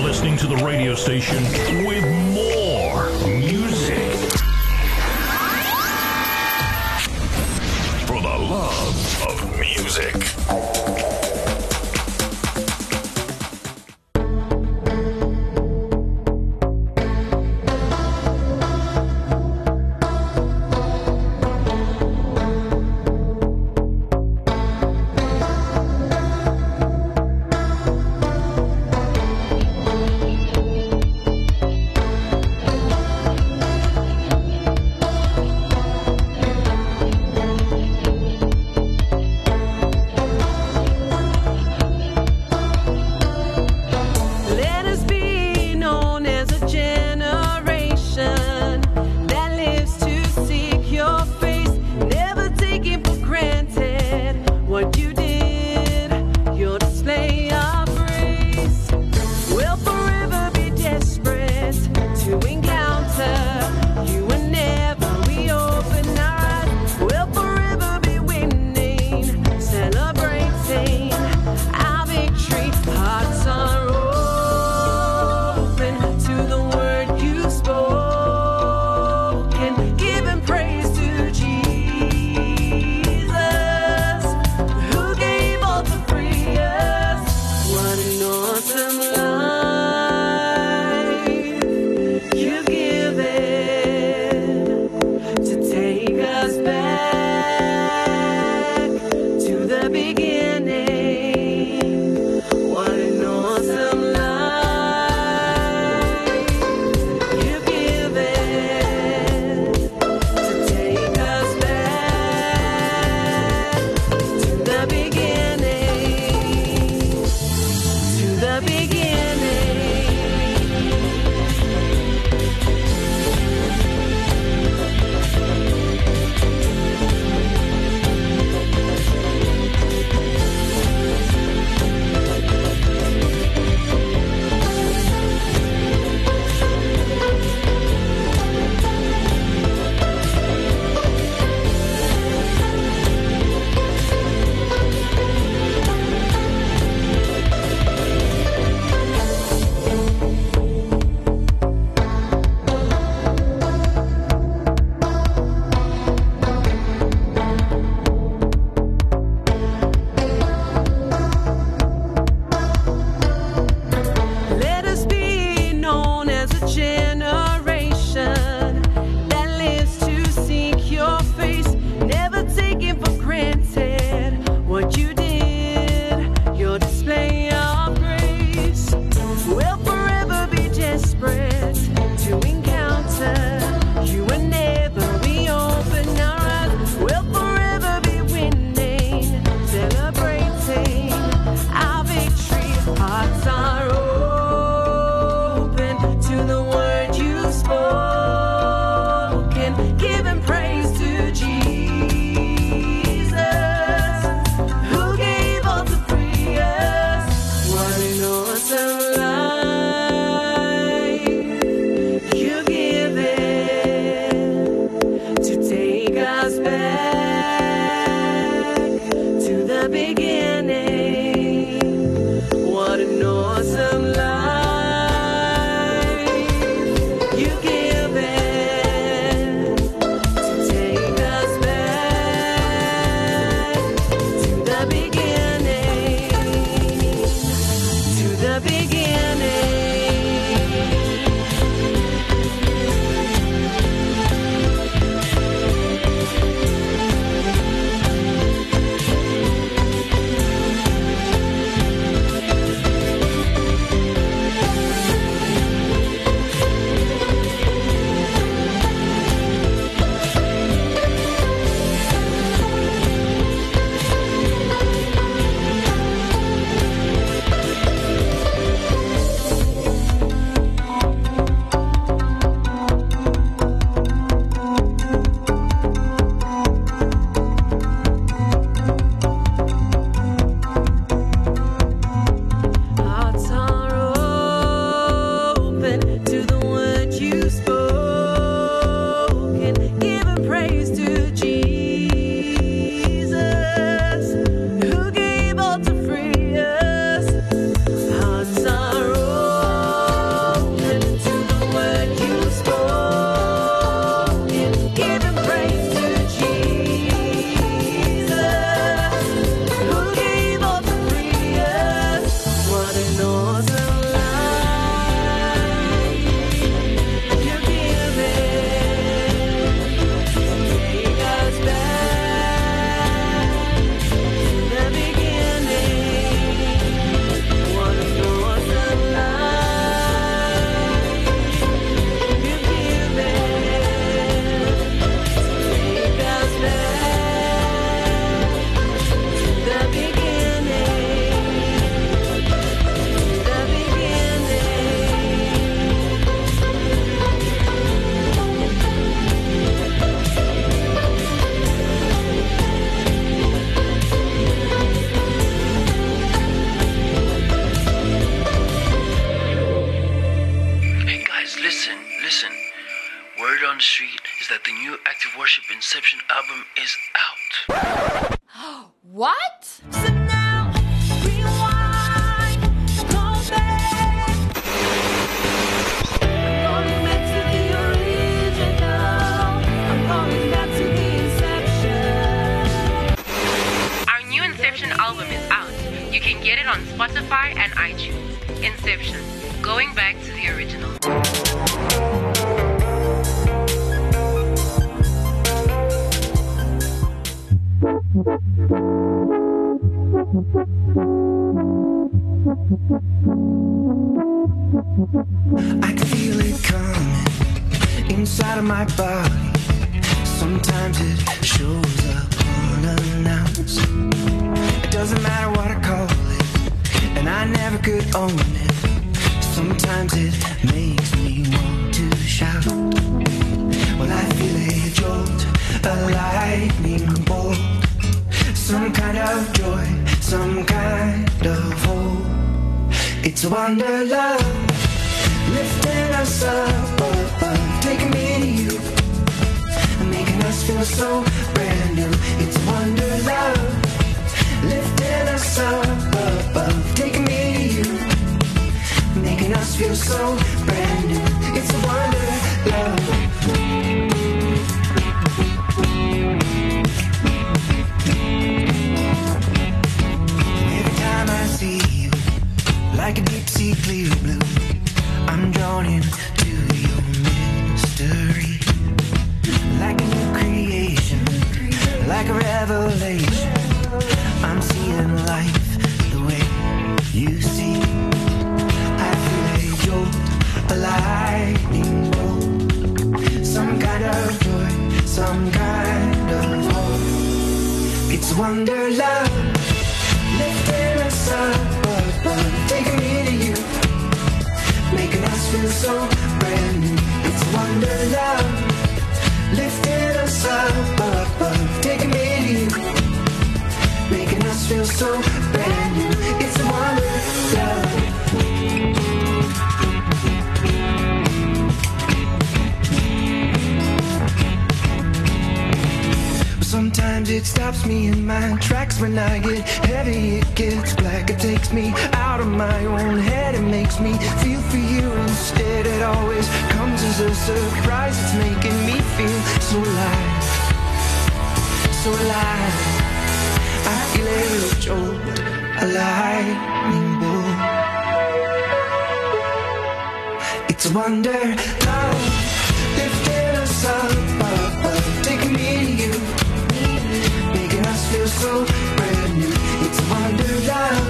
are listening to the radio station with more music. For the love of music. Inception album is out. What? So now, rewind, go back. I'm going back to the original. I'm going back to the inception. Our new Inception album is out. You can get it on Spotify and iTunes. Inception, going back to the original. I can feel it coming inside of my body. Sometimes it shows up unannounced. It doesn't matter what I call it, and I never could own it. Sometimes it makes me want to shout. Well, I feel a jolt, a lightning bolt, some kind of joy, some kind of hope. It's a wonder love. Lifting us up, up, up, taking me to you, making us feel so brand new. It's a wonder love, lifting us up, up, up, taking me to you, making us feel so brand new. It's a wonder love. Clear blue. I'm drawn into your mystery. Like a new creation Like a revelation. I'm seeing life the way you see. I feel a jolt, a lightning bolt. Some kind of joy, some kind of hope. It's wonder feel so brand new. It's wonder love, lifting us up, up, up, taking me to you, making us feel so brand new. It's wonder it stops me in my tracks when I get heavy. It gets black. It takes me out of my own head. It makes me feel for you instead. It always comes as a surprise. It's making me feel so alive, so alive. I feel a jolt, oh, a lightning bolt. It's a wonder love, lifting us up, up, taking me to you so brand new. It's wonder love,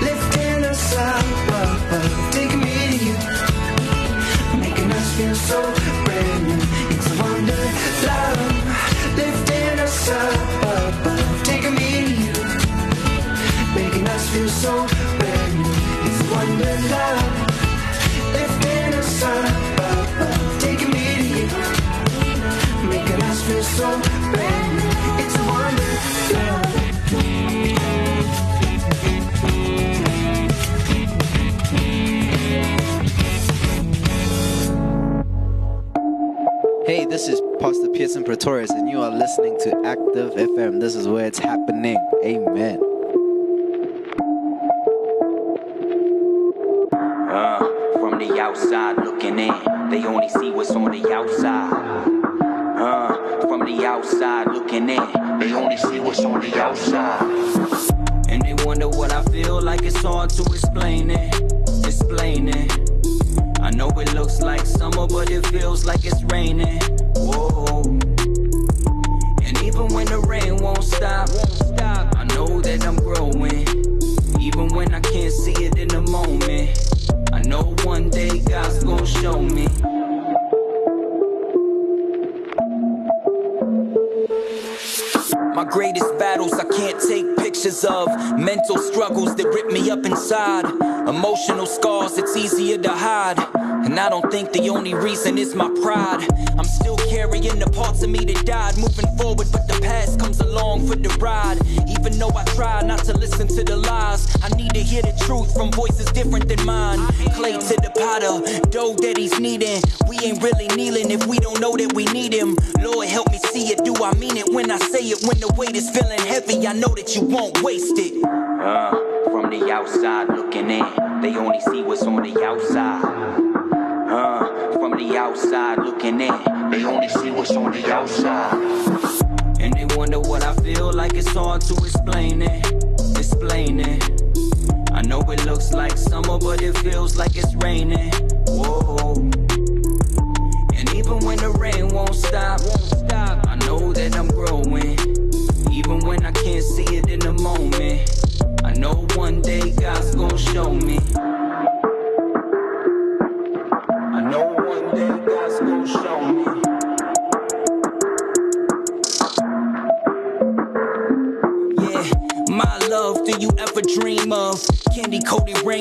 lifting us up, up, up, taking me to you, making us feel so brand new. It's a wonder love, lifting us up, up, up, taking me to you, making us feel so brand new. It's a wonder love, lifting us up, up, up, taking me to you making us feel so this is Pastor Pearson Pretorius, and you are listening to Active FM. This is where it's happening. Amen. Uh, from the outside looking in, they only see what's on the outside. Uh, from the outside looking in, they only see what's on the outside. And they wonder what I feel like it's hard to explain it, explain it. I know it looks like summer, but it feels like it's raining. Even when the rain won't stop, I know that I'm growing. Even when I can't see it in the moment, I know one day God's gonna show me. My greatest battles I can't take pictures of. Mental struggles that rip me up inside. Emotional scars it's easier to hide. And I don't think the only reason is my pride. I'm still carrying the parts of me that died. Moving forward, but comes along for the ride. Even though I try not to listen to the lies, I need to hear the truth from voices different than mine. Clay to the potter, dough that he's needing. We ain't really kneeling if we don't know that we need him. Lord, help me see it. Do I mean it when I say it? When the weight is feeling heavy, I know that you won't waste it. Uh, from the outside looking in, they only see what's on the outside. Uh, from the outside looking in, they only see what's on the outside. And they wonder what I feel like it's hard to explain it. Explain it. I know it looks like summer, but it feels like it's raining. Whoa. And even when the rain won't stop, won't stop. I know that I'm growing. Even when I can't see it in the moment. I know one day God's gonna show me.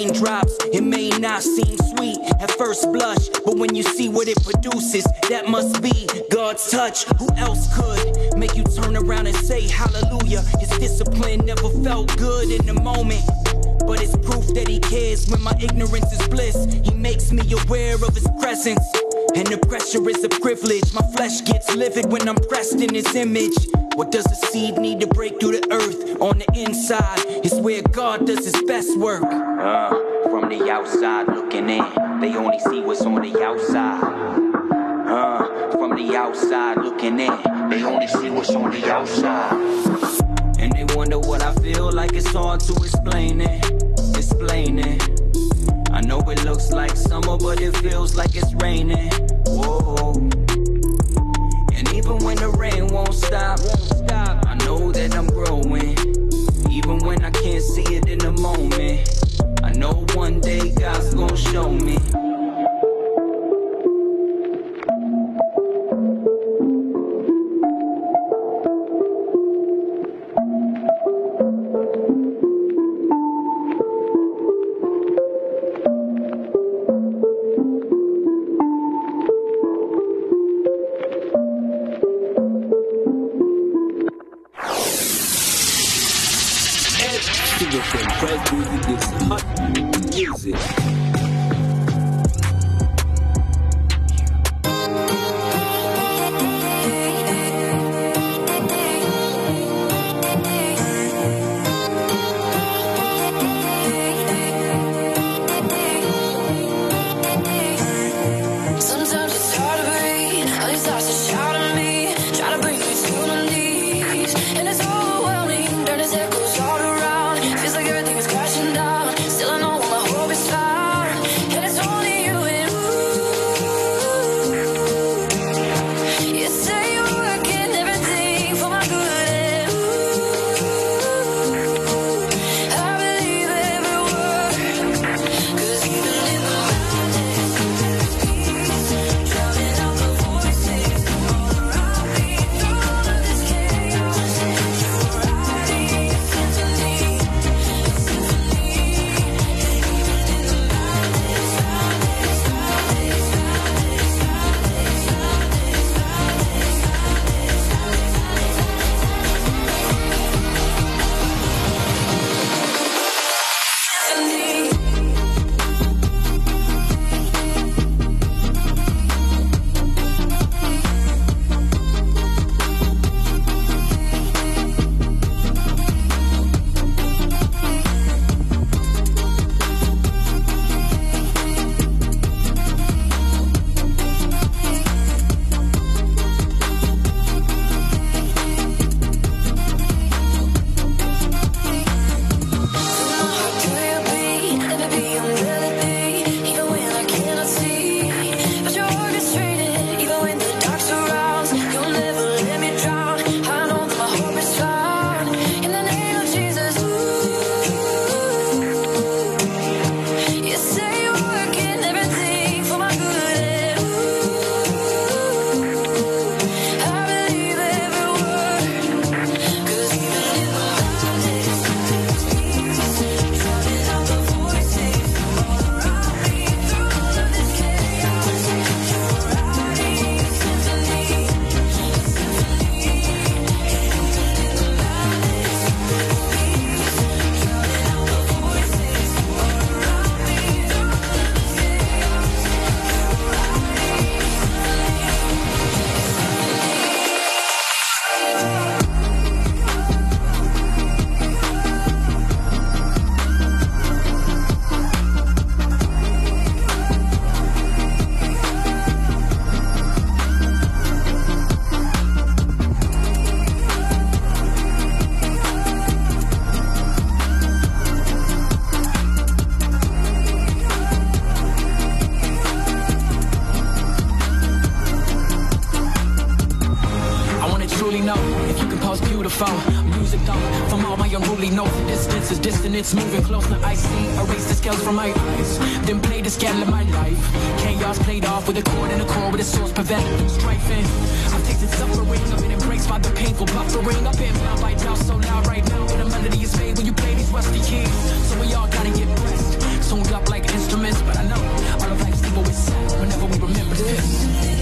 Raindrops? It may not seem sweet at first blush, but when you see what it produces, that must be God's touch. Who else could make you turn around and say hallelujah? His discipline never felt good in the moment. But it's proof that he cares when my ignorance is bliss. He makes me aware of his presence. And the pressure is a privilege. My flesh gets livid when I'm pressed in his image. What does a seed need to break through the earth? On the inside is where God does his best work. Uh, from the outside looking in, they only see what's on the outside. Uh, from the outside looking in, they only see what's on the outside. And they wonder what I feel like it's hard to explain it. Explain it. I know it looks like summer, but it feels like it's raining. Whoa. And even when the rain won't stop, won't stop. I know that I'm growing. Even when I can't see it in the moment. Know one day God's gonna show me. Beautiful. Music though, from all my unruly notes, distance is it's moving close. Now I see, erase the scales from my eyes. Then play the scale of my life. Chaos played off with a chord and a chord with a source preventing strifing. I've tasted suffering, I've been embraced by the painful buffering. I've been bound by doubt so loud right now. But a melody is made when you play these rusty keys. So we all gotta get blessed. Tuned up like instruments, but I know all of life's evil is sad whenever we remember this.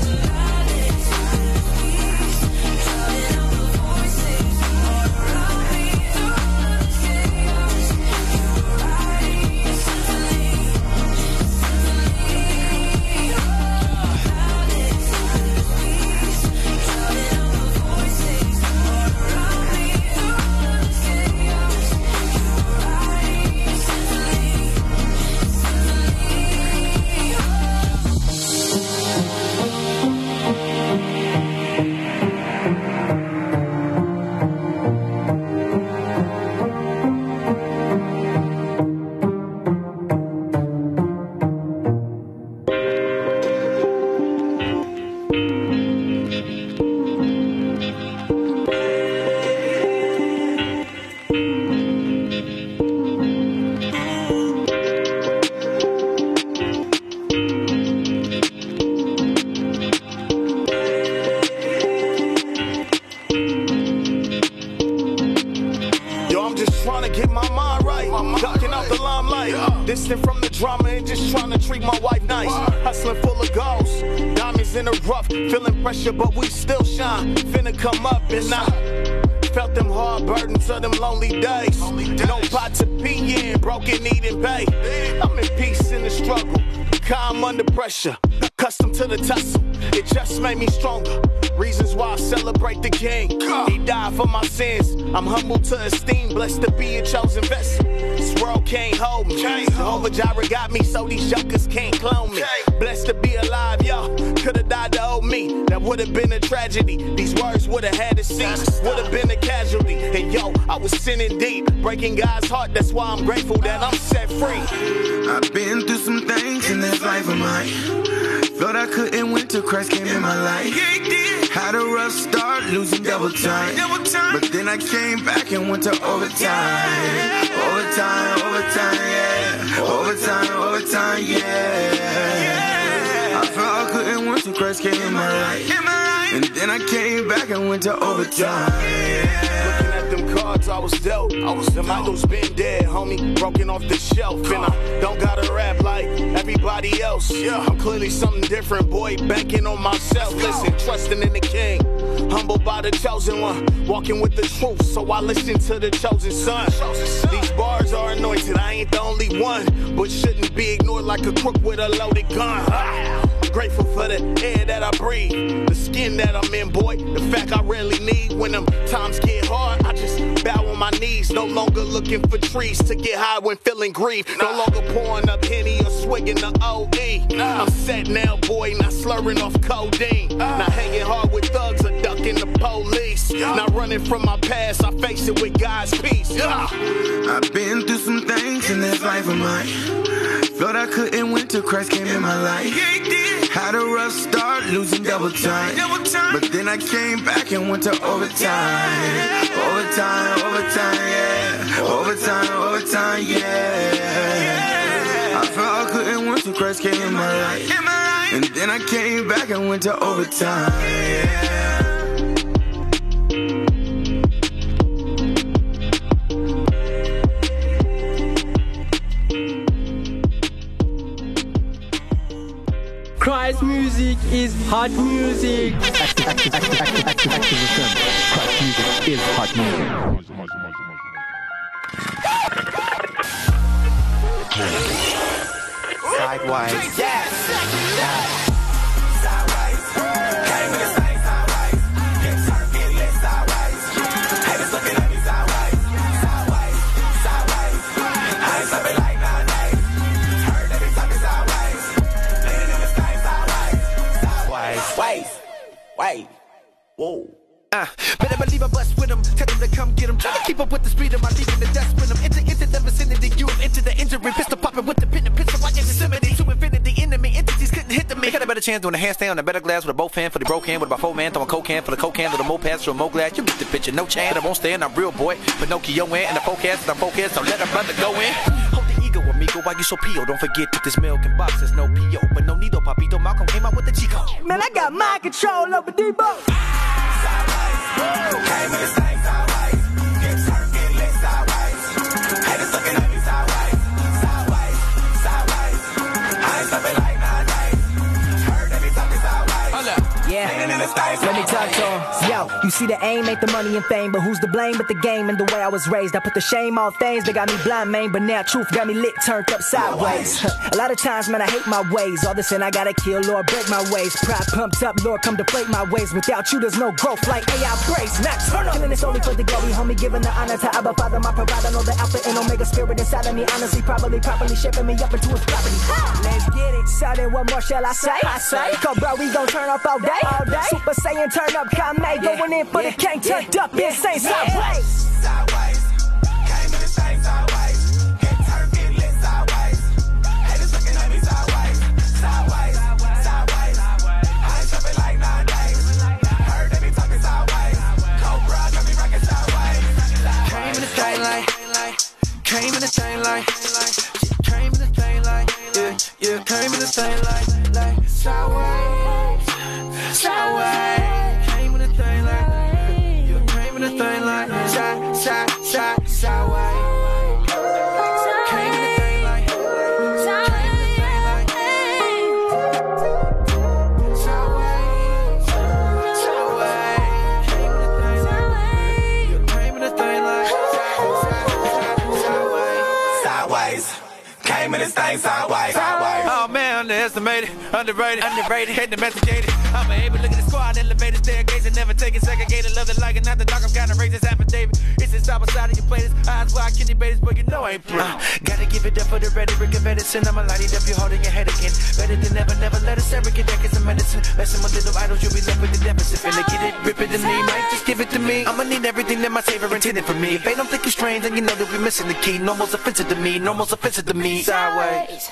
Drama and just trying to treat my wife nice. Hustling full of goals. Diamonds in the rough. Feeling pressure, but we still shine. Finna come up and I. Felt them hard burdens of them lonely days. No pot to pee in, broken eating pay. I'm in peace in the struggle, calm under pressure, accustomed to the tussle. It just made me stronger. Reasons why I celebrate the king. He died for my sins. I'm humble to esteem, blessed to be a chosen vessel. This world can't hold me. Jireh got me, so these jokers can't clone me. Blessed to be That would've been a tragedy. These words would've had to cease. Would've been a casualty. And yo, I was sinning deep, breaking God's heart. That's why I'm grateful that I'm set free. I've been through some things in this life of mine. Thought I couldn't win till Christ came in my life. Had a rough start, losing double time. But then I came back and went to overtime. Overtime, overtime, yeah. Overtime, overtime, yeah. I felt I couldn't win till Christ came in my life. And then I came back and went to overtime. Looking at them cards I was dealt. I was them idols been dead, homie, broken off the shelf. And I don't gotta rap like everybody else. Yeah, I'm clearly something different, boy. Banking on myself. Listen, trusting in the king. Humbled by the chosen one, walking with the truth. So I listen to the chosen son. These bars are anointed, I ain't the only one. But shouldn't be ignored like a crook with a loaded gun. Ah, I'm grateful for the air that I breathe, the skin that I'm in, boy. The fact I rarely need when them times get hard. I just bow on my knees, no longer looking for trees to get high when feeling grief. No longer pouring a penny or swigging the OE. I'm set now, boy, not slurring off codeine. Not hanging hard with thugs or ducking the police. Not running from my past, I face it with God's peace. Yeah. I've been through some things in this life of mine. Thought I couldn't win till Christ came in my life. Had a rough start, losing double time. But then I came back and went to overtime. Overtime, overtime, yeah. Overtime, overtime, yeah. I felt I couldn't win till Christ came in my life. And then I came back and went to overtime. Yeah. Christ music is hot music. Christ music is hot music. Sidewise. Wait, Had a doing a handstand on a better glass with a both hand for the broke hand with about four man throwing coke can for the coke can to the moped to a mo glass. You get the picture, no chance. I won't stand. I'm real boy. Pinocchio in and the forecast. I'm focused, so let a brother go in. Hold the ego, amigo. Why you so pio? Don't forget that this milk and box there's no PO, but no nido, papito. Malcolm came out with the Chico. Man, I got mind control over Debo. Came in the same Let me talk to him. Yo, you see the aim ain't the money and fame, but who's to blame but the game and the way I was raised? I put the shame on things that got me blind, man, but now truth got me lit, turned up sideways. A lot of times, man, I hate my ways. All this sin I gotta kill, Lord, break my ways. Pride pumped up, Lord, come deflate my ways. Without you, there's no growth like AI brace. Nocturnal. Killing this only for the glory, homie, giving the honor to Abba Father, my provider. Know the Alpha and Omega spirit inside of me, honestly, probably, properly shaping me up into his property. Let's get it. Sudden, what more shall I say? I say, Cause bro, we gon' turn up all day. All day. Super Saiyan, turn up, Kame, going in for the king, turned up, insane sideways. Sideways. Came in the same sideways. Get turned, get lit sideways. Haters looking at me sideways. Sideways, sideways. I ain't stopping like nine days. Heard they be talking sideways. Cobra got me rocking sideways. Came in the same line. Came in the same line. Came in the same line. Yeah, yeah. Came in the same line. Like sideways, sideways. Came in the same line. Yeah, came in the same line. Side, side, side, underestimated, underrated, underrated, hate domesticated. I'm able to look at the squad, elevated, staircase, and never take it, segregated, love it like it, not the dog, I'm kinda raised this affidavit. It's the top side of your platers, eyes wide, kidney baiters, but you know I ain't pretty. Uh, gotta give it up for the rhetoric of medicine. I'm a light it up, you're holding your head again. Better than never, never let us ever get that, cause of medicine. Messing with little idols, you'll be left with the deficit. Finna get it, rip it to me, might just give it to me. I'ma need everything that my savior intended for me. If they don't think it's strange, then you know that we're missing the key. Normal's offensive to me, normal's offensive to me. Sideways.